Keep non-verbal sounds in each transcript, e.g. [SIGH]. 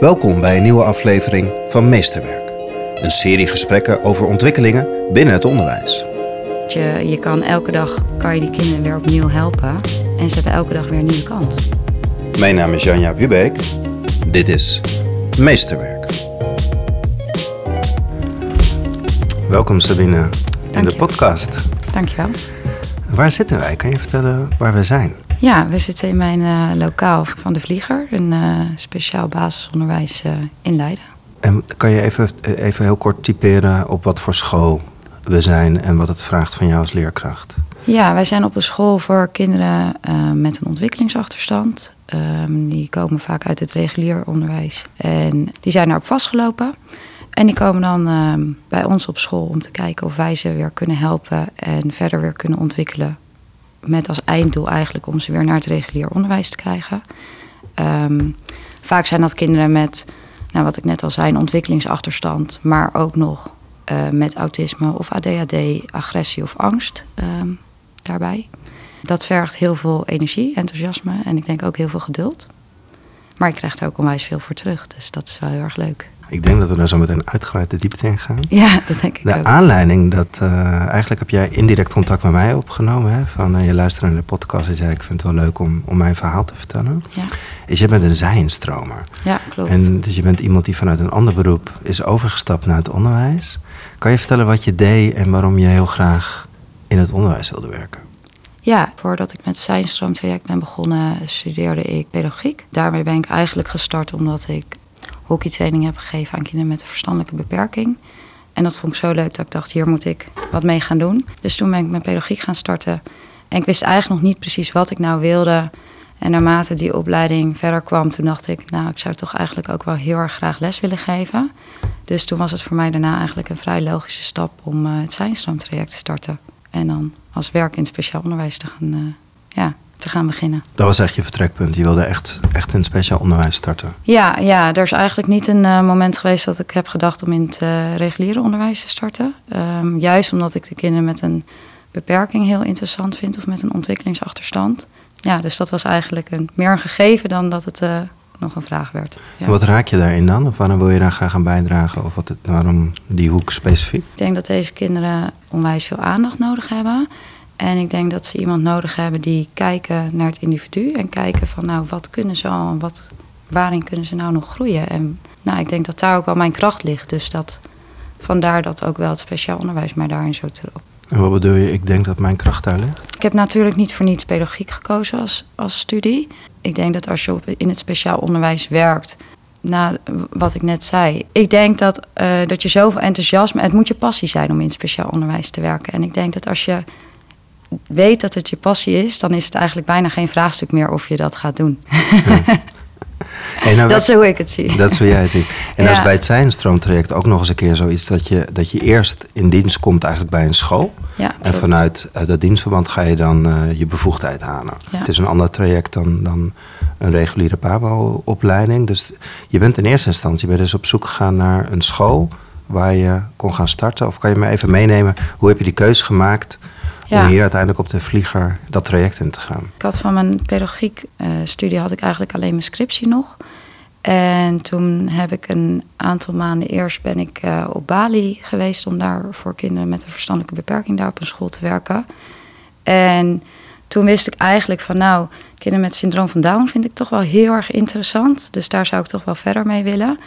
Welkom bij een nieuwe aflevering van Meesterwerk. Een serie gesprekken over ontwikkelingen binnen het onderwijs. Je, je kan elke dag kan je die kinderen weer opnieuw helpen. En ze hebben elke dag weer een nieuwe kans. Mijn naam is Janja Hubeek. Dit is Meesterwerk. Welkom Sabine in Dank de je. podcast. Dankjewel. Waar zitten wij? Kan je vertellen waar we zijn? Ja, we zitten in mijn eh, lokaal van de Vlieger. Een eh, speciaal basisonderwijs eh, in Leiden. En kan je even, even heel kort typeren op wat voor school we zijn en wat het vraagt van jou als leerkracht? Ja, wij zijn op een school voor kinderen met een ontwikkelingsachterstand. Ehm, die komen vaak uit het regulier onderwijs. En die zijn daarop vastgelopen. En die komen dan ehm, bij ons op school om te kijken of wij ze weer kunnen helpen en verder weer kunnen ontwikkelen. Met als einddoel eigenlijk om ze weer naar het regulier onderwijs te krijgen. Ehm, vaak zijn dat kinderen met, nou, wat ik net al zei, een ontwikkelingsachterstand, maar ook nog eh, met autisme of ADHD, agressie of angst ehm, daarbij. Dat vergt heel veel energie, enthousiasme en ik denk ook heel veel geduld. Maar je krijgt er ook onwijs veel voor terug, dus dat is wel heel erg leuk. Ik denk dat we daar zo meteen uitgebreid de diepte in gaan. Ja, dat denk ik De ook. aanleiding, dat eh, eigenlijk heb jij indirect contact met mij opgenomen. Hè? Van eh, je luisterde naar de podcast en zei ik vind het wel leuk om, om mijn verhaal te vertellen. Ja, Is je bent een zijinstromer. ja klopt. En dus je bent iemand die vanuit een ander beroep is overgestapt naar het onderwijs. Kan je vertellen wat je deed en waarom je heel graag in het onderwijs wilde werken? Ja, voordat ik met het Zijnstroomtraject ben begonnen, studeerde ik pedagogiek. Daarmee ben ik eigenlijk gestart omdat ik hockeytraining heb gegeven aan kinderen met een verstandelijke beperking. En dat vond ik zo leuk dat ik dacht, hier moet ik wat mee gaan doen. Dus toen ben ik met pedagogiek gaan starten. En ik wist eigenlijk nog niet precies wat ik nou wilde. En naarmate die opleiding verder kwam, toen dacht ik, nou, ik zou toch eigenlijk ook wel heel erg graag les willen geven. Dus toen was het voor mij daarna eigenlijk een vrij logische stap om eh, het Zijnstroomtraject te starten. En dan als werk in het speciaal onderwijs te gaan, eh, ja, te gaan beginnen. Dat was echt je vertrekpunt. Je wilde echt, echt in het speciaal onderwijs starten. Ja, ja, er is eigenlijk niet een eh, moment geweest dat ik heb gedacht om in het eh, reguliere onderwijs te starten. Ehm, juist omdat ik de kinderen met een beperking heel interessant vind of met een ontwikkelingsachterstand. Ja, dus dat was eigenlijk een, meer een gegeven dan dat het eh, nog een vraag werd. Ja. En wat raak je daarin dan? Of waarom wil je daar graag aan bijdragen? Of wat het, waarom die hoek specifiek? Ik denk dat deze kinderen onwijs veel aandacht nodig hebben. En ik denk dat ze iemand nodig hebben die kijken naar het individu en kijken van nou wat kunnen ze al en wat, waarin kunnen ze nou nog groeien. En nou, ik denk dat daar ook wel mijn kracht ligt. Dus dat vandaar dat ook wel het speciaal onderwijs mij daarin zo trok. En wat bedoel je? Ik denk dat mijn kracht daar ligt. Ik heb natuurlijk niet voor niets pedagogiek gekozen als, als studie. Ik denk dat als je op, in het speciaal onderwijs werkt, na wat ik net zei. Ik denk dat, eh, dat je zoveel enthousiasme... Het moet je passie zijn om in het speciaal onderwijs te werken. En ik denk dat als je weet dat het je passie is... dan is het eigenlijk bijna geen vraagstuk meer of je dat gaat doen. [LAUGHS] Hey, nou, dat is hoe ik het zie. Dat is hoe jij het ziet. En Ja. als bij het Zijnstroomtraject ook nog eens een keer zoiets dat je, dat je eerst in dienst komt eigenlijk bij een school. Ja, En vanuit eh, dat dienstverband ga je dan eh, je bevoegdheid halen. Ja. Het is een ander traject dan, dan een reguliere PABO-opleiding. Dus je bent in eerste instantie je dus op zoek gegaan naar een school waar je kon gaan starten. Of kan je me even meenemen, hoe heb je die keuze gemaakt Ja. om hier uiteindelijk op de vlieger dat traject in te gaan? Ik had van mijn pedagogiek eh, studie had ik eigenlijk alleen mijn scriptie nog. En toen heb ik een aantal maanden eerst ben ik eh, op Bali geweest om daar voor kinderen met een verstandelijke beperking daar op een school te werken. En toen wist ik eigenlijk van nou, kinderen met syndroom van Down vind ik toch wel heel erg interessant. Dus daar zou ik toch wel verder mee willen.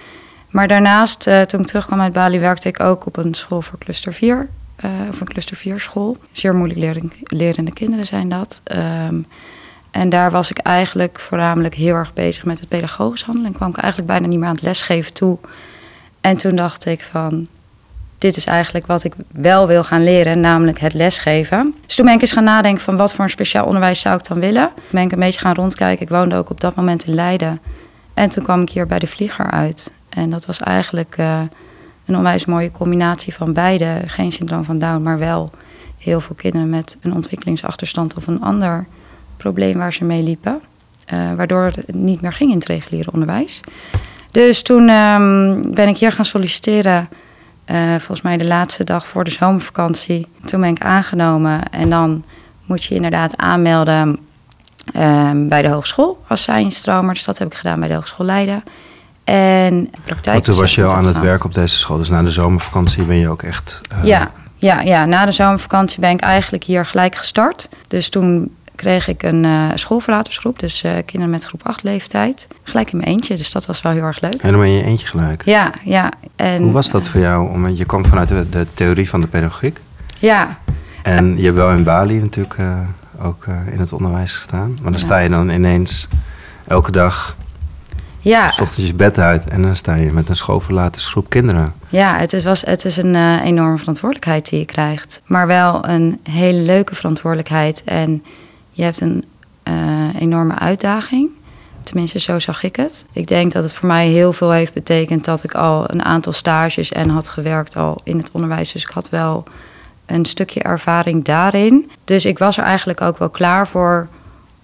Maar daarnaast, eh, toen ik terugkwam uit Bali, werkte ik ook op een school voor cluster 4. eh, of een cluster 4 school. Zeer moeilijk leren- lerende kinderen zijn dat. Ehm, en daar was ik eigenlijk voornamelijk heel erg bezig met het pedagogisch handelen. En kwam ik eigenlijk bijna niet meer aan het lesgeven toe. En toen dacht ik van, dit is eigenlijk wat ik wel wil gaan leren, namelijk het lesgeven. Dus toen ben ik eens gaan nadenken van wat voor een speciaal onderwijs zou ik dan willen. Ben ik een beetje gaan rondkijken. Ik woonde ook op dat moment in Leiden. En toen kwam ik hier bij de Vlieger uit. En dat was eigenlijk eh, een onwijs mooie combinatie van beide. Geen syndroom van Down, maar wel heel veel kinderen met een ontwikkelingsachterstand of een ander probleem waar ze mee liepen. Eh, waardoor het niet meer ging in het reguliere onderwijs. Dus toen ehm, ben ik hier gaan solliciteren. eh, volgens mij de laatste dag voor de zomervakantie. Toen ben ik aangenomen. En dan moet je inderdaad aanmelden ehm, bij de hogeschool als zijnstromer. Dus dat heb ik gedaan bij de Hogeschool Leiden. En praktijk. Want toen was je al aan het werk op deze school. Dus na de zomervakantie ben je ook echt... eh, Ja, ja, ja, na de zomervakantie ben ik eigenlijk hier gelijk gestart. Dus toen kreeg ik een eh, schoolverlatersgroep, dus eh, kinderen met groep 8 leeftijd. Gelijk in mijn eentje, dus dat was wel heel erg leuk. Helemaal in je eentje gelijk. Ja, ja. En, Hoe was dat voor jou? Om, je kwam vanuit de, de theorie van de pedagogiek. Ja, En je hebt wel in Bali natuurlijk ook in het onderwijs gestaan. Maar dan Ja. sta je dan ineens elke dag, ja, s ochtends je bed uit... en dan sta je met een schoolverlatersgroep kinderen. ja het, is, was, het is een eh, enorme verantwoordelijkheid die je krijgt. Maar wel een hele leuke verantwoordelijkheid. En je hebt een eh, enorme uitdaging. Tenminste, zo zag ik het. Ik denk dat het voor mij heel veel heeft betekend dat ik al een aantal stages en had gewerkt al in het onderwijs. Dus ik had wel een stukje ervaring daarin. Dus ik was er eigenlijk ook wel klaar voor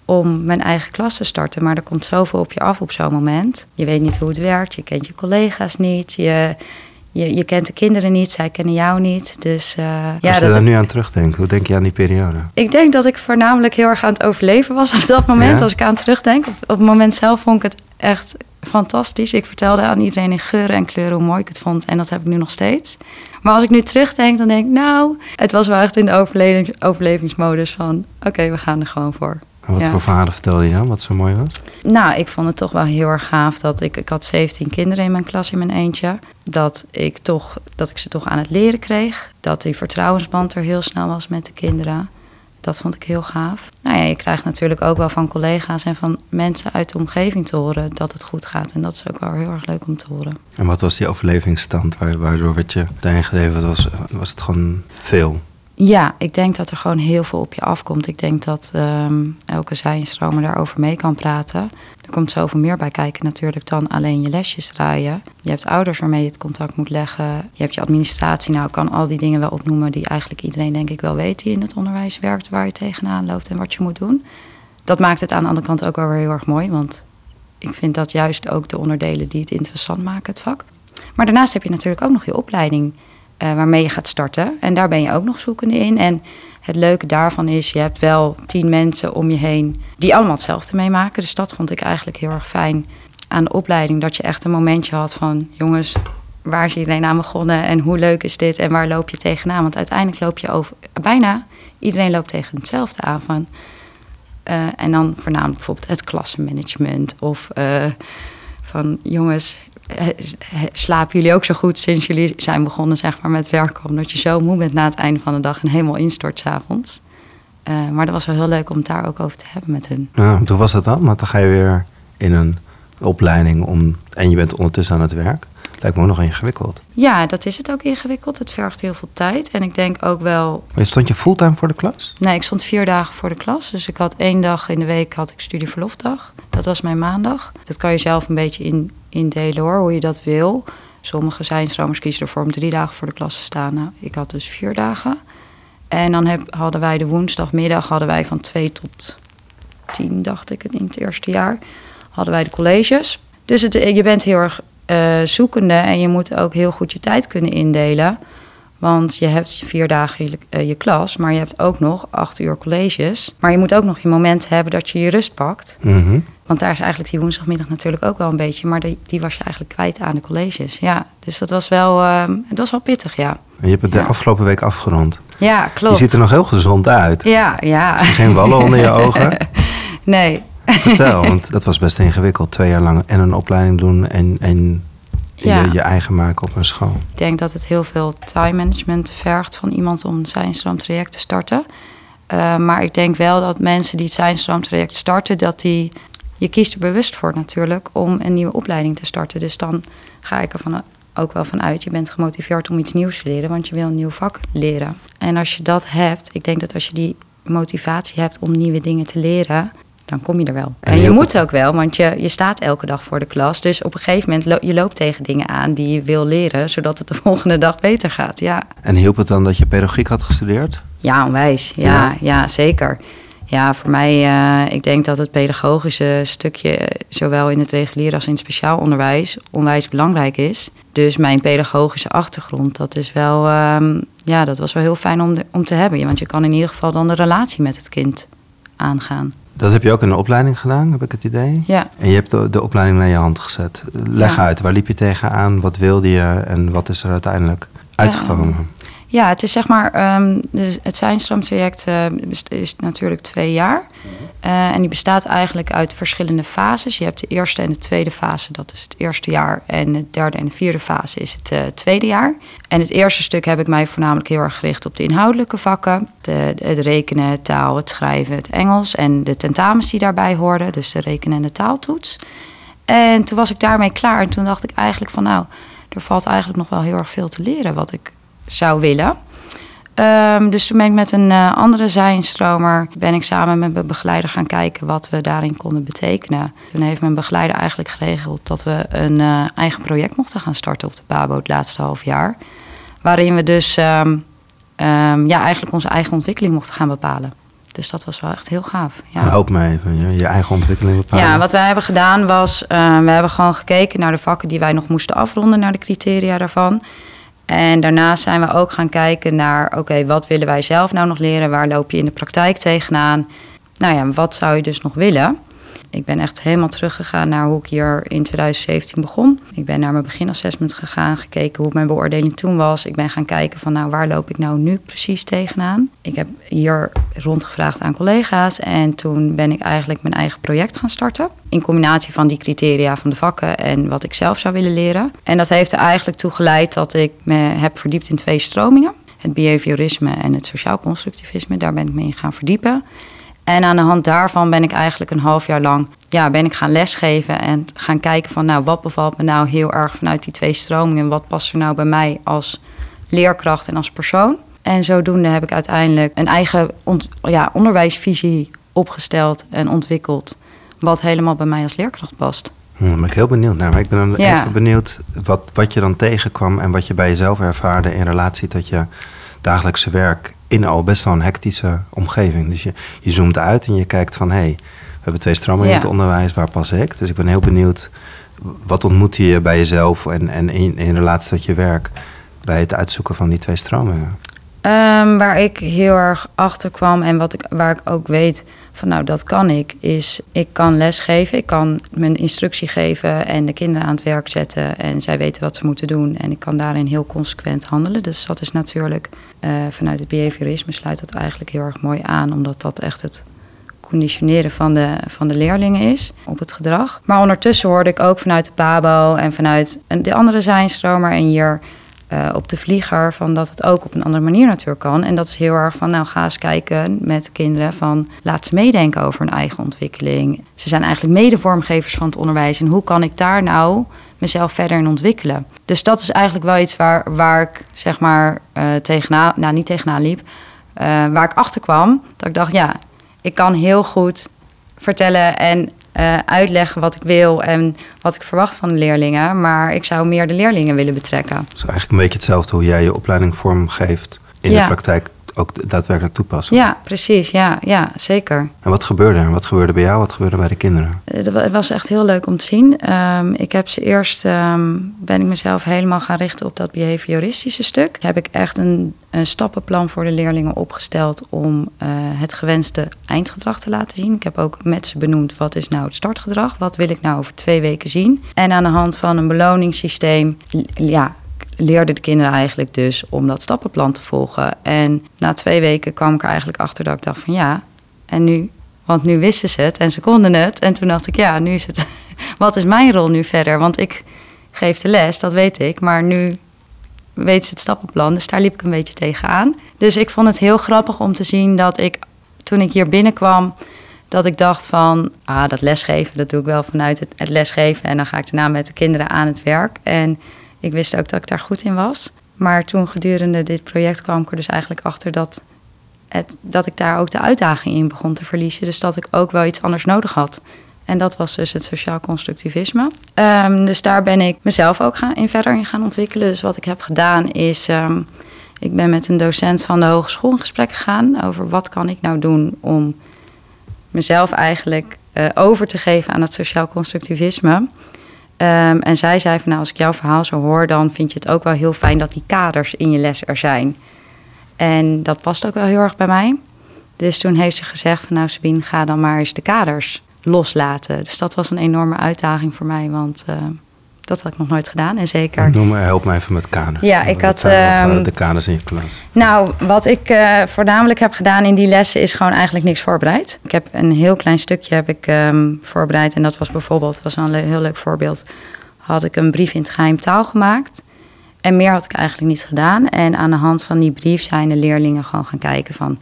om mijn eigen klas te starten. Maar er komt zoveel op je af op zo'n moment. Je weet niet hoe het werkt, je kent je collega's niet, je, je, je kent de kinderen niet, zij kennen jou niet. Dus eh, ja, Als je dat, daar nu aan terugdenkt, hoe denk je aan die periode? ik denk dat ik voornamelijk heel erg aan het overleven was op dat moment. Ja? Als ik aan terugdenk. Op, op het moment zelf vond ik het echt fantastisch. Ik vertelde aan iedereen in geuren en kleuren hoe mooi ik het vond. En dat heb ik nu nog steeds. Maar als ik nu terugdenk, dan denk ik, nou, het was wel echt in de overleving, overlevingsmodus van, oké, we gaan er gewoon voor. En wat Ja. voor verhalen vertelde je dan, wat zo mooi was? Nou, ik vond het toch wel heel erg gaaf dat ik, ik had 17 kinderen in mijn klas in mijn eentje. Dat ik, toch, dat ik ze toch aan het leren kreeg. Dat die vertrouwensband er heel snel was met de kinderen. Dat vond ik heel gaaf. Nou ja, je krijgt natuurlijk ook wel van collega's en van mensen uit de omgeving te horen dat het goed gaat. En dat is ook wel heel erg leuk om te horen. En wat was die overlevingsstand? Waar- Waardoor werd je daarin gedreven? Was, was het gewoon veel? Ja, ik denk dat er gewoon heel veel op je afkomt. Ik denk dat ehm, elke zijnstromer daarover mee kan praten. Er komt zoveel meer bij kijken natuurlijk dan alleen je lesjes draaien. Je hebt ouders waarmee je het contact moet leggen. Je hebt je administratie. Nou, ik kan al die dingen wel opnoemen die eigenlijk iedereen denk ik wel weet die in het onderwijs werkt, waar je tegenaan loopt en wat je moet doen. Dat maakt het aan de andere kant ook wel weer heel erg mooi, want ik vind dat juist ook de onderdelen die het interessant maken, het vak. Maar daarnaast heb je natuurlijk ook nog je opleiding eh, waarmee je gaat starten. En daar ben je ook nog zoekende in. En het leuke daarvan is, je hebt wel tien mensen om je heen die allemaal hetzelfde meemaken. Dus dat vond ik eigenlijk heel erg fijn aan de opleiding. Dat je echt een momentje had van, jongens, waar is iedereen aan begonnen en hoe leuk is dit en waar loop je tegenaan? Want uiteindelijk loop je over, bijna iedereen loopt tegen hetzelfde aan van... eh, en dan voornamelijk bijvoorbeeld het klassenmanagement of eh, van jongens, slapen jullie ook zo goed sinds jullie zijn begonnen zeg maar, met werken? Omdat je zo moe bent na het einde van de dag en helemaal instort 's avonds. Eh, maar dat was wel heel leuk om het daar ook over te hebben met hun. Nou, hoe was dat dan? Want dan ga je weer in een opleiding om, en je bent ondertussen aan het werk. Lijkt me ook nog ingewikkeld. Ja, dat is het ook ingewikkeld. Het vergt heel veel tijd. En ik denk ook wel Maar stond je fulltime voor de klas? Nee, ik stond vier dagen voor de klas. Dus ik had één dag in de week had ik studieverlofdag. Dat was mijn maandag. Dat kan je zelf een beetje in, indelen hoor, hoe je dat wil. Sommige zijnstromers kiezen ervoor om drie dagen voor de klas te staan. Nou, ik had dus vier dagen. En dan hadden wij de woensdagmiddag hadden wij van twee tot tien, dacht ik, in het eerste jaar. Hadden wij de colleges. Dus het, je bent heel erg eh, zoekende en je moet ook heel goed je tijd kunnen indelen. Want je hebt vier dagen je, eh, je klas, maar je hebt ook nog acht uur colleges. Maar je moet ook nog je moment hebben dat je je rust pakt. Mhm. Want daar is eigenlijk die woensdagmiddag natuurlijk ook wel een beetje. Maar die, die was je eigenlijk kwijt aan de colleges. Ja, dus dat was wel, ehm, het was wel pittig, ja. En je hebt het Ja. de afgelopen week afgerond. Ja, klopt. Je ziet er nog heel gezond uit. Ja, ja. Geen wallen onder je ogen? [LAUGHS] Nee. Vertel, want dat was best ingewikkeld. Twee jaar lang en een opleiding doen en, en Ja. je, je eigen maken op een school. Ik denk dat het heel veel time management vergt van iemand om een zijnstroomtraject te starten. Uh, maar ik denk wel dat mensen die het zijnstroomtraject starten, dat die. Je kiest er bewust voor natuurlijk om een nieuwe opleiding te starten. Dus dan ga ik er van, ook wel van uit. Je bent gemotiveerd om iets nieuws te leren, want je wil een nieuw vak leren. En als je dat hebt, ik denk dat als je die motivatie hebt om nieuwe dingen te leren, dan kom je er wel. En En, je moet ook wel, want je, je staat elke dag voor de klas. Dus op een gegeven moment lo je loopt tegen dingen aan die je wil leren, zodat het de [LAUGHS] volgende dag beter gaat. Ja, En hielp het dan dat je pedagogiek had gestudeerd? ja onwijs. Ja, Ja? ja. zeker. Ja, voor mij, eh, ik denk dat het pedagogische stukje, eh, zowel in het regulier als in het speciaal onderwijs, onwijs belangrijk is. Dus mijn pedagogische achtergrond, dat is wel, ehm, ja, dat was wel heel fijn om, de- om te hebben. Want je kan in ieder geval dan de relatie met het kind aangaan. Dat heb je ook in de opleiding gedaan, heb ik het idee? Ja. En je hebt de, de opleiding naar je hand gezet. Leg Ja. uit, waar liep je tegenaan? Wat wilde je en wat is er uiteindelijk uitgekomen? Ja, het is zeg maar, ehm, dus het Zijnstroomtraject eh, is natuurlijk twee jaar. Eh, en die bestaat eigenlijk uit verschillende fases. Je hebt de eerste en de tweede fase, dat is het eerste jaar. En de derde en de vierde fase is het eh, tweede jaar. En het eerste stuk heb ik mij voornamelijk heel erg gericht op de inhoudelijke vakken. De, het rekenen, het taal, het schrijven, het Engels en de tentamens die daarbij hoorden. Dus de rekenen en de taaltoets. En toen was ik daarmee klaar. En toen dacht ik eigenlijk van nou, er valt eigenlijk nog wel heel erg veel te leren wat ik zou willen. Ehm, dus toen ben ik met een eh, andere zijnstromer, ben ik samen met mijn begeleider gaan kijken wat we daarin konden betekenen. Toen heeft mijn begeleider eigenlijk geregeld dat we een eh, eigen project mochten gaan starten op de Pabo het laatste half jaar. Waarin we dus ehm, ehm, ja, eigenlijk onze eigen ontwikkeling mochten gaan bepalen. Dus dat was wel echt heel gaaf. Ja. Help me even, je, je eigen ontwikkeling bepalen. Ja, wat wij hebben gedaan was, we hebben gewoon gekeken naar de vakken die wij nog moesten afronden, naar de criteria daarvan. En daarnaast zijn we ook gaan kijken naar, oké, wat willen wij zelf nou nog leren? Waar loop je in de praktijk tegenaan? Nou ja, wat zou je dus nog willen? Ik ben echt helemaal teruggegaan naar hoe ik hier in 2017 begon. Ik ben naar mijn beginassessment gegaan, gekeken hoe mijn beoordeling toen was. Ik ben gaan kijken van, nou, waar loop ik nou nu precies tegenaan? Ik heb hier rondgevraagd aan collega's en toen ben ik eigenlijk mijn eigen project gaan starten. In combinatie van die criteria van de vakken en wat ik zelf zou willen leren. En dat heeft er eigenlijk toe geleid dat ik me heb verdiept in twee stromingen. Het behaviorisme en het sociaal constructivisme. Daar ben ik mee gaan verdiepen. En aan de hand daarvan ben ik eigenlijk een half jaar lang ja, ben ik gaan lesgeven en gaan kijken van nou, wat bevalt me nou heel erg vanuit die twee stromingen. Wat past er nou bij mij als leerkracht en als persoon. En zodoende heb ik uiteindelijk een eigen ja, onderwijsvisie opgesteld en ontwikkeld. Wat helemaal bij mij als leerkracht past. Daar ben ik heel benieuwd naar. Maar ik ben dan Ja. even benieuwd wat, wat je dan tegenkwam en wat je bij jezelf ervaarde in relatie tot je dagelijkse werk in al best wel een hectische omgeving. Dus je, je zoomt uit en je kijkt van hé, hey, we hebben twee stromingen in het onderwijs, waar pas ik? Dus ik ben heel benieuwd, wat ontmoet je bij jezelf en, en in, in relatie tot je werk bij het uitzoeken van die twee stromingen? Ehm, waar ik heel erg achter kwam en wat ik, waar ik ook weet van nou dat kan ik, is ik kan lesgeven. Ik kan mijn instructie geven en de kinderen aan het werk zetten en zij weten wat ze moeten doen. En ik kan daarin heel consequent handelen. Dus dat is natuurlijk eh, vanuit het behaviorisme sluit dat eigenlijk heel erg mooi aan, omdat dat echt het conditioneren van de, van de leerlingen is op het gedrag. Maar ondertussen hoorde ik ook vanuit de PABO en vanuit de andere zijnstromer en hier eh, op de vlieger van dat het ook op een andere manier natuurlijk kan. En dat is heel erg van, nou ga eens kijken met de kinderen van laat ze meedenken over hun eigen ontwikkeling. Ze zijn eigenlijk medevormgevers van het onderwijs en hoe kan ik daar nou mezelf verder in ontwikkelen? Dus dat is eigenlijk wel iets waar, waar ik zeg maar eh tegenaan, nou niet tegenaan liep, eh, waar ik achter kwam. Dat ik dacht, ja, ik kan heel goed vertellen en eh, uitleggen wat ik wil en wat ik verwacht van de leerlingen. Maar ik zou meer de leerlingen willen betrekken. Dus eigenlijk een beetje hetzelfde hoe jij je opleiding vormgeeft in Ja. de praktijk ook daadwerkelijk toepassen. Ja, precies. Ja, ja zeker. En wat gebeurde er? Wat gebeurde bij jou? Wat gebeurde bij de kinderen? Eh, Het was echt heel leuk om te zien. Ehm, ik heb ze eerst, ehm, ben ik mezelf helemaal gaan richten op dat behavioristische stuk. Heb ik echt een, een stappenplan voor de leerlingen opgesteld om eh, het gewenste eindgedrag te laten zien. Ik heb ook met ze benoemd wat is nou het startgedrag, wat wil ik nou over twee weken zien. En aan de hand van een beloningssysteem, ja, leerden de kinderen eigenlijk dus om dat stappenplan te volgen. En na twee weken kwam ik er eigenlijk achter dat ik dacht van ja, en nu want nu wisten ze het en ze konden het. En toen dacht ik, ja, nu is het. [LAUGHS] Wat is mijn rol nu verder? Want ik geef de les, dat weet ik. Maar nu weet ze het stappenplan. Dus daar liep ik een beetje tegenaan. Dus ik vond het heel grappig om te zien dat ik, toen ik hier binnenkwam, dat ik dacht van, ah, dat lesgeven, dat doe ik wel vanuit het, het lesgeven. En dan ga ik daarna met de kinderen aan het werk. En ik wist ook dat ik daar goed in was. Maar toen gedurende dit project kwam ik er dus eigenlijk achter dat het, dat ik daar ook de uitdaging in begon te verliezen. Dus dat ik ook wel iets anders nodig had. En dat was dus het sociaal constructivisme. Ehm, dus daar ben ik mezelf ook gaan, in verder in gaan ontwikkelen. Dus wat ik heb gedaan is... ehm, ik ben met een docent van de hogeschool in gesprek gegaan... over wat kan ik nou doen om mezelf eigenlijk eh, over te geven aan het sociaal constructivisme. Ehm, en zij zei van nou, als ik jouw verhaal zo hoor... dan vind je het ook wel heel fijn dat die kaders in je les er zijn... En dat past ook wel heel erg bij mij. Dus toen heeft ze gezegd van nou Sabine, ga dan maar eens de kaders loslaten. Dus dat was een enorme uitdaging voor mij, want uh, dat had ik nog nooit gedaan. En zeker. Noem me, help me even met kaders. Ja, ik had. Wat waren ehm, de kaders in je klas? Nou, wat ik uh, voornamelijk heb gedaan in die lessen is gewoon eigenlijk niks voorbereid. Ik heb een heel klein stukje heb ik um, voorbereid. En dat was bijvoorbeeld, was een heel leuk voorbeeld. Had ik een brief in het geheim taal gemaakt. En meer had ik eigenlijk niet gedaan. En aan de hand van die brief zijn de leerlingen gewoon gaan kijken van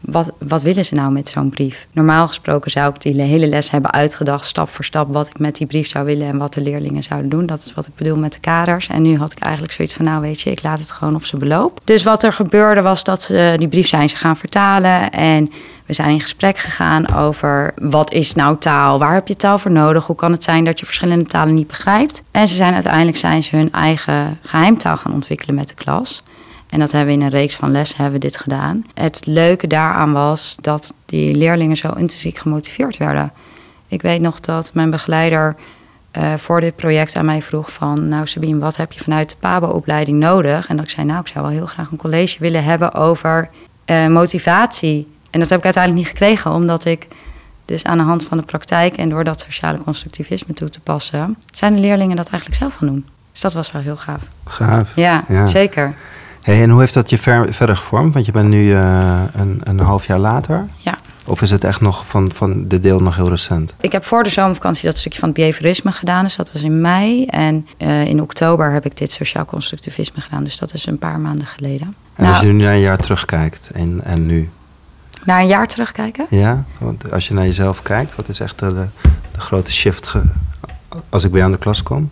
wat, wat willen ze nou met zo'n brief? Normaal gesproken zou ik die hele les hebben uitgedacht, stap voor stap, wat ik met die brief zou willen en wat de leerlingen zouden doen. Dat is wat ik bedoel met de kaders. En nu had ik eigenlijk zoiets van, nou weet je, ik laat het gewoon op zijn beloop. Dus wat er gebeurde was dat ze die brief zijn ze gaan vertalen en we zijn in gesprek gegaan over wat is nou taal? Waar heb je taal voor nodig? Hoe kan het zijn dat je verschillende talen niet begrijpt? En ze zijn uiteindelijk zijn ze hun eigen geheimtaal gaan ontwikkelen met de klas. En dat hebben we in een reeks van lessen hebben we dit gedaan. Het leuke daaraan was dat die leerlingen zo intrinsiek gemotiveerd werden. Ik weet nog dat mijn begeleider uh, voor dit project aan mij vroeg van... nou Sabine, wat heb je vanuit de PABO-opleiding nodig? En dat ik zei, nou, ik zou wel heel graag een college willen hebben over uh, motivatie. En dat heb ik uiteindelijk niet gekregen, omdat ik dus aan de hand van de praktijk... en door dat sociale constructivisme toe te passen... zijn de leerlingen dat eigenlijk zelf gaan doen. Dus dat was wel heel gaaf. Gaaf. Ja, ja. zeker. Hey, en hoe heeft dat je ver, verder gevormd? Want je bent nu uh, een, een half jaar later. Ja. Of is het echt nog van, van de deel nog heel recent? Ik heb voor de zomervakantie dat stukje van het behaviorisme gedaan. Dus dat was in mei. En uh, in oktober heb ik dit sociaal constructivisme gedaan. Dus dat is een paar maanden geleden. En nou, als je nu naar een jaar terugkijkt en, en nu? Naar een jaar terugkijken? Ja, want als je naar jezelf kijkt, wat is echt de, de grote shift? Ge, als ik bij jou aan de klas kom,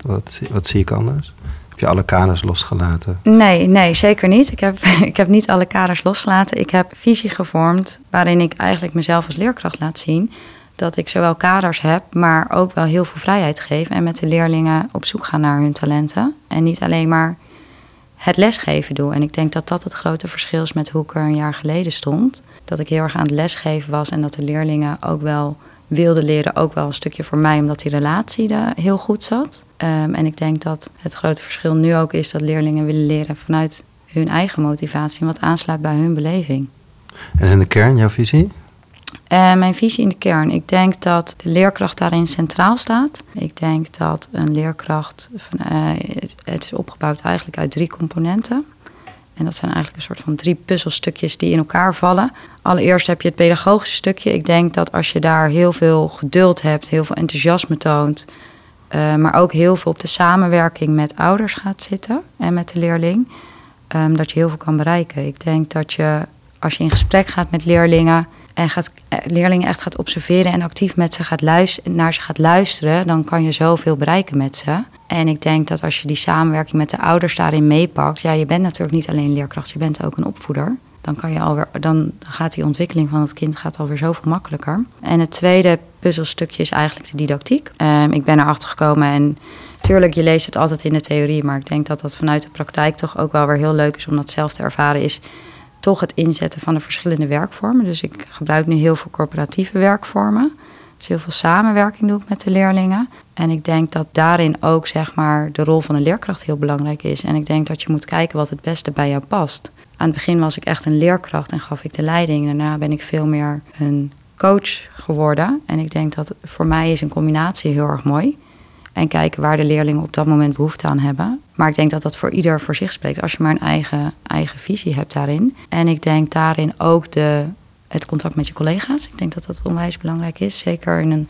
wat, wat zie ik anders? Heb je alle kaders losgelaten? Nee, nee, zeker niet. Ik heb, [LAUGHS] ik heb niet alle kaders losgelaten. Ik heb visie gevormd waarin ik eigenlijk mezelf als leerkracht laat zien dat ik zowel kaders heb, maar ook wel heel veel vrijheid geef en met de leerlingen op zoek ga naar hun talenten en niet alleen maar het lesgeven doe. En ik denk dat dat het grote verschil is met hoe ik er een jaar geleden stond. Dat ik heel erg aan het lesgeven was en dat de leerlingen ook wel wilden leren, ook wel een stukje voor mij, omdat die relatie er heel goed zat. Um, en ik denk dat het grote verschil nu ook is dat leerlingen willen leren vanuit hun eigen motivatie en wat aansluit bij hun beleving. En in de kern, jouw visie? Uh, mijn visie in de kern. Ik denk dat de leerkracht daarin centraal staat. Ik denk dat een leerkracht, van, uh, het is opgebouwd eigenlijk uit drie componenten. En dat zijn eigenlijk een soort van drie puzzelstukjes die in elkaar vallen. Allereerst heb je het pedagogische stukje. Ik denk dat als je daar heel veel geduld hebt, heel veel enthousiasme toont, uh, maar ook heel veel op de samenwerking met ouders gaat zitten en met de leerling, um, dat je heel veel kan bereiken. Ik denk dat je, als je in gesprek gaat met leerlingen en gaat, leerlingen echt gaat observeren en actief met ze gaat luisteren, naar ze gaat luisteren, dan kan je zoveel bereiken met ze. En ik denk dat als je die samenwerking met de ouders daarin meepakt, ja, je bent natuurlijk niet alleen leerkracht, je bent ook een opvoeder. Dan, kan je alweer, dan gaat die ontwikkeling van het kind gaat alweer zoveel makkelijker. En het tweede puzzelstukje is eigenlijk de didactiek. Um, ik ben erachter gekomen en tuurlijk, je leest het altijd in de theorie, maar ik denk dat dat vanuit de praktijk toch ook wel weer heel leuk is om dat zelf te ervaren. Is toch het inzetten van de verschillende werkvormen. Dus ik gebruik nu heel veel corporatieve werkvormen. Dus heel veel samenwerking doe ik met de leerlingen. En ik denk dat daarin ook zeg maar, de rol van een leerkracht heel belangrijk is. En ik denk dat je moet kijken wat het beste bij jou past. Aan het begin was ik echt een leerkracht en gaf ik de leiding. Daarna ben ik veel meer een coach geworden. En ik denk dat voor mij is een combinatie heel erg mooi. En kijken waar de leerlingen op dat moment behoefte aan hebben. Maar ik denk dat dat voor ieder voor zich spreekt. Als je maar een eigen, eigen visie hebt daarin. En ik denk daarin ook de, het contact met je collega's. Ik denk dat dat onwijs belangrijk is. Zeker in een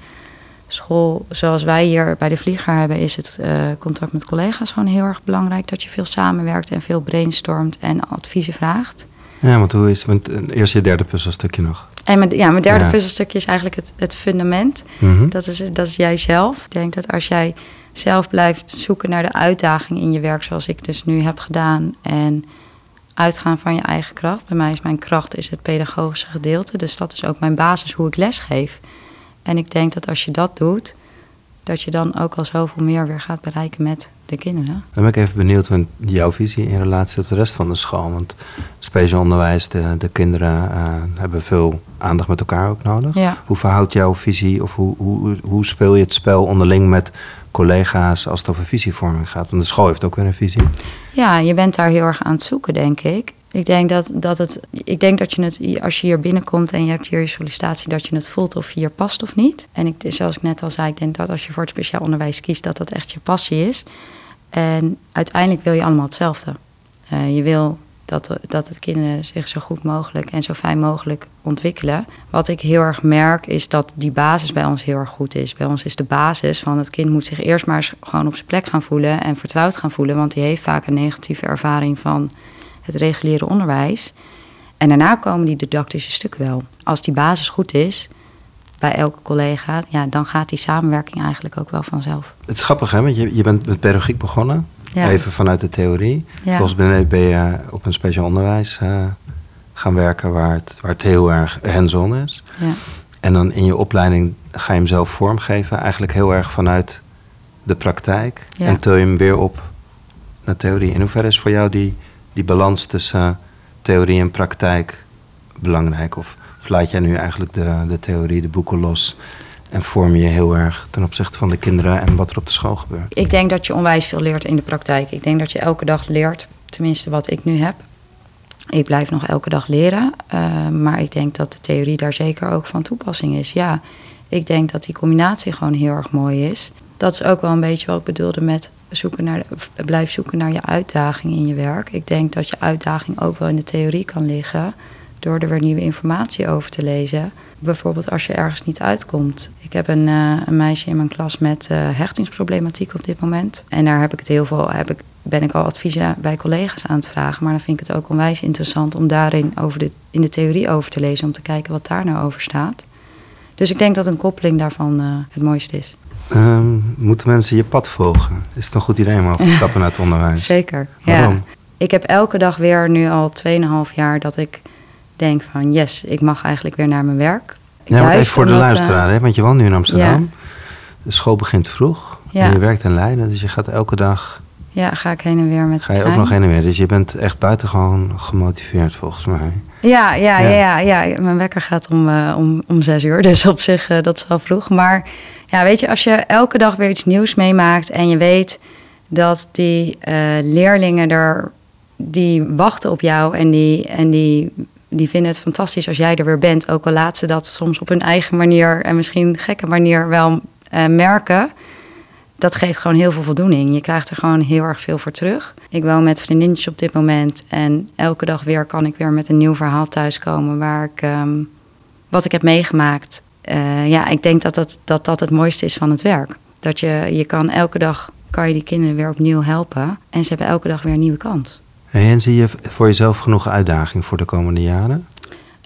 school zoals wij hier bij de Vlieger hebben, is het uh, contact met collega's gewoon heel erg belangrijk. Dat je veel samenwerkt en veel brainstormt en adviezen vraagt. Ja, want hoe is want eh, eerst je derde puzzelstukje nog? En mijn, ja, mijn derde ja. puzzelstukje is eigenlijk het, het fundament. Mm -hmm. dat, is, dat is jijzelf. Ik denk dat als jij zelf blijft zoeken naar de uitdaging in je werk, zoals ik dus nu heb gedaan, en uitgaan van je eigen kracht. Bij mij is mijn kracht is het pedagogische gedeelte, dus dat is ook mijn basis hoe ik lesgeef. En ik denk dat als je dat doet, dat je dan ook al zoveel meer weer gaat bereiken met de kinderen. Dan ben ik even benieuwd van jouw visie in relatie tot de rest van de school. Want speciaal onderwijs, de, de kinderen uh, hebben veel aandacht met elkaar ook nodig. Ja. Hoe verhoudt jouw visie of hoe, hoe, hoe speel je het spel onderling met collega's als het over visievorming gaat? Want de school heeft ook weer een visie. Ja, je bent daar heel erg aan het zoeken, denk ik. Ik denk dat, dat het. Ik denk dat je het, als je hier binnenkomt en je hebt hier je sollicitatie, dat je het voelt of je hier past of niet. En ik, zoals ik net al zei, ik denk dat als je voor het speciaal onderwijs kiest, dat dat echt je passie is. En uiteindelijk wil je allemaal hetzelfde. Uh, je wil dat, dat het kinderen zich zo goed mogelijk en zo fijn mogelijk ontwikkelen. Wat ik heel erg merk is dat die basis bij ons heel erg goed is. Bij ons is de basis van het kind moet zich eerst maar gewoon op zijn plek gaan voelen en vertrouwd gaan voelen. Want die heeft vaak een negatieve ervaring van het reguliere onderwijs. En daarna komen die didactische stukken wel. Als die basis goed is, bij elke collega, ja, dan gaat die samenwerking eigenlijk ook wel vanzelf. Het is grappig, hè? Want je, je bent met pedagogiek begonnen. Ja. Even vanuit de theorie. Ja. Volgens mij ben je op een speciaal onderwijs uh, gaan werken waar het, waar het heel erg hands-on is. Ja. En dan in je opleiding ga je hem zelf vormgeven, eigenlijk heel erg vanuit de praktijk. En tel je hem weer op naar theorie. In hoeverre is voor jou die, die balans tussen theorie en praktijk belangrijk? Of, laat jij nu eigenlijk de, de theorie, de boeken los en vorm je heel erg ten opzichte van de kinderen en wat er op de school gebeurt? Ik denk dat je onwijs veel leert in de praktijk. Ik denk dat je elke dag leert, tenminste wat ik nu heb. Ik blijf nog elke dag leren, uh, maar ik denk dat de theorie daar zeker ook van toepassing is. Ja, ik denk dat die combinatie gewoon heel erg mooi is. Dat is ook wel een beetje wat ik bedoelde met zoeken naar, blijf zoeken naar je uitdaging in je werk. Ik denk dat je uitdaging ook wel in de theorie kan liggen door er weer nieuwe informatie over te lezen. Bijvoorbeeld als je ergens niet uitkomt. Ik heb een, uh, een meisje in mijn klas met uh, hechtingsproblematiek op dit moment. En daar heb ik het heel veel, heb ik, ben ik al adviezen bij collega's aan het vragen. Maar dan vind ik het ook onwijs interessant om daarin over de, in de theorie over te lezen. Om te kijken wat daar nou over staat. Dus ik denk dat een koppeling daarvan uh, het mooiste is. Um, moeten mensen je pad volgen? Is het een goed idee om over te [LAUGHS] stappen naar het onderwijs? Zeker. Waarom? Ja. Ik heb elke dag weer nu al 2,5 jaar dat ik denk van yes, ik mag eigenlijk weer naar mijn werk. Ja, want even voor de luisteraar, hè? want je woont nu in Amsterdam. Ja. De school begint vroeg Ja. en je werkt in Leiden, dus je gaat elke dag... Ja, ga ik heen en weer met Ga de je trein. ook nog heen en weer, dus je bent echt buitengewoon gemotiveerd volgens mij. Ja, ja, Ja. ja. ja. Mijn wekker gaat om, eh, om, om zes uur, [LAUGHS] dus op zich eh, dat is wel vroeg. Maar ja, weet je, als je elke dag weer iets nieuws meemaakt en je weet dat die eh, leerlingen er, die wachten op jou en die, en die, die vinden het fantastisch als jij er weer bent. Ook al laten ze dat soms op hun eigen manier en misschien gekke manier wel eh, merken. Dat geeft gewoon heel veel voldoening. Je krijgt er gewoon heel erg veel voor terug. Ik woon met vriendinnetjes op dit moment. En elke dag weer kan ik weer met een nieuw verhaal thuiskomen waar ik, ehm, wat ik heb meegemaakt. Eh, ja, ik denk dat dat, dat dat het mooiste is van het werk. Dat je, je kan elke dag kan je die kinderen weer opnieuw helpen. En ze hebben elke dag weer een nieuwe kans. En zie je voor jezelf genoeg uitdaging voor de komende jaren?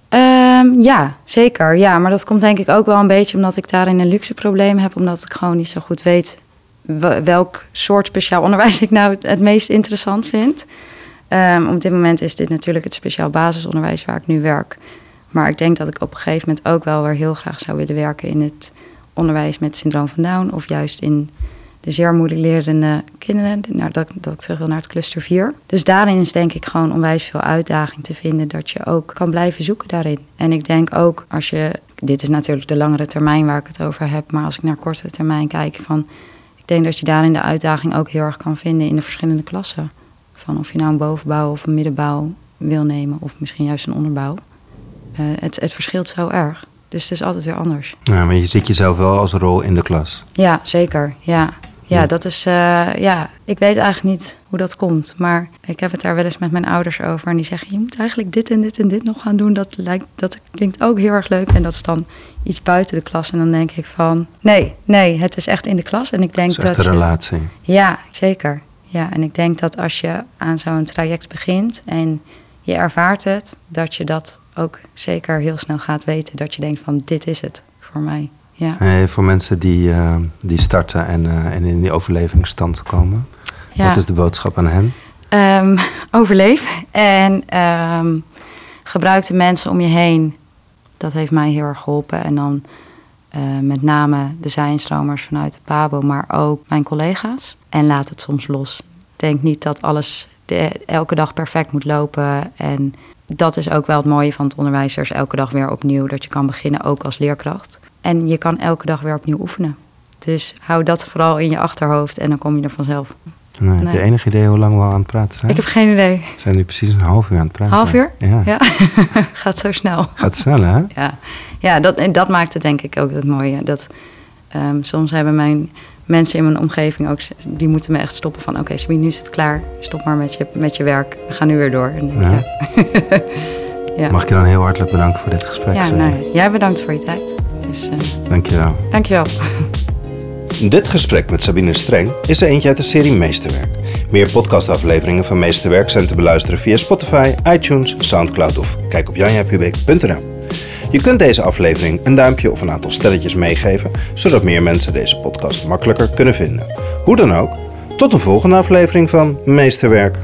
Ehm, ja, zeker. Ja, maar dat komt denk ik ook wel een beetje omdat ik daarin een luxe probleem heb. Omdat ik gewoon niet zo goed weet welk soort speciaal onderwijs ik nou het, meest interessant vind. Ehm, op dit moment is dit natuurlijk het speciaal basisonderwijs waar ik nu werk. Maar ik denk dat ik op een gegeven moment ook wel weer heel graag zou willen werken in het onderwijs met syndroom van Down. Of juist in de zeer moeilijk lerende kinderen. Nou, dat, dat ik terug wil naar het cluster 4. Dus daarin is denk ik gewoon onwijs veel uitdaging te vinden dat je ook kan blijven zoeken daarin. En ik denk ook als je, dit is natuurlijk de langere termijn waar ik het over heb, maar als ik naar korte termijn kijk van, ik denk dat je daarin de uitdaging ook heel erg kan vinden in de verschillende klassen. Van of je nou een bovenbouw of een middenbouw wil nemen of misschien juist een onderbouw. Uh, het, het verschilt zo erg. Dus het is altijd weer anders. Ja, maar je ziet jezelf wel als rol in de klas. Ja, zeker. Ja. Ja, dat is. eh, ja, ik weet eigenlijk niet hoe dat komt. Maar ik heb het daar wel eens met mijn ouders over. En die zeggen: Je moet eigenlijk dit en dit en dit nog gaan doen. Dat, lijkt, dat klinkt ook heel erg leuk. En dat is dan iets buiten de klas. En dan denk ik van: Nee, nee, het is echt in de klas. En ik denk Het is echt dat. je- relatie. ja, zeker. Ja, en ik denk dat als je aan zo'n traject begint en je ervaart het, dat je dat ook zeker heel snel gaat weten. Dat je denkt van dit is het voor mij. Ja. Voor mensen die, eh, die starten en, eh, en in die overlevingsstand komen. ja. Wat is de boodschap aan hen? Ehm, overleef en ehm, gebruik de mensen om je heen. Dat heeft mij heel erg geholpen. En dan eh, met name de zijnstromers vanuit de PABO, maar ook mijn collega's. En laat het soms los. Denk niet dat alles de, elke dag perfect moet lopen. En dat is ook wel het mooie van het onderwijs. Er is elke dag weer opnieuw dat je kan beginnen, ook als leerkracht. En je kan elke dag weer opnieuw oefenen. Dus hou dat vooral in je achterhoofd en dan kom je er vanzelf. Nee, Heb Nee. je enig idee hoe lang we al aan het praten zijn? Ik heb geen idee. We zijn nu precies een half uur aan het praten. Half uur? Ja. Ja. [LAUGHS] Gaat zo snel. Gaat snel, hè? Ja, ja dat, en dat maakt het denk ik ook het mooie. Dat, ehm, soms hebben mijn mensen in mijn omgeving ook... die moeten me echt stoppen van... oké, Sabine, nu is het klaar. Stop maar met je, met je werk. We gaan nu weer door. En, Ja. ja. [LAUGHS] Mag ik je dan heel hartelijk bedanken voor dit gesprek? ja, nou, jij bedankt voor je tijd. Dus, eh Dankjewel. dankjewel. Dit gesprek met Sabine Streng is er eentje uit de serie Meesterwerk. Meer podcastafleveringen van Meesterwerk zijn te beluisteren via Spotify, iTunes, Soundcloud of kijk op janjapubeek.nl. Je kunt deze aflevering een duimpje of een aantal sterretjes meegeven, zodat meer mensen deze podcast makkelijker kunnen vinden. Hoe dan ook, tot een volgende aflevering van Meesterwerk.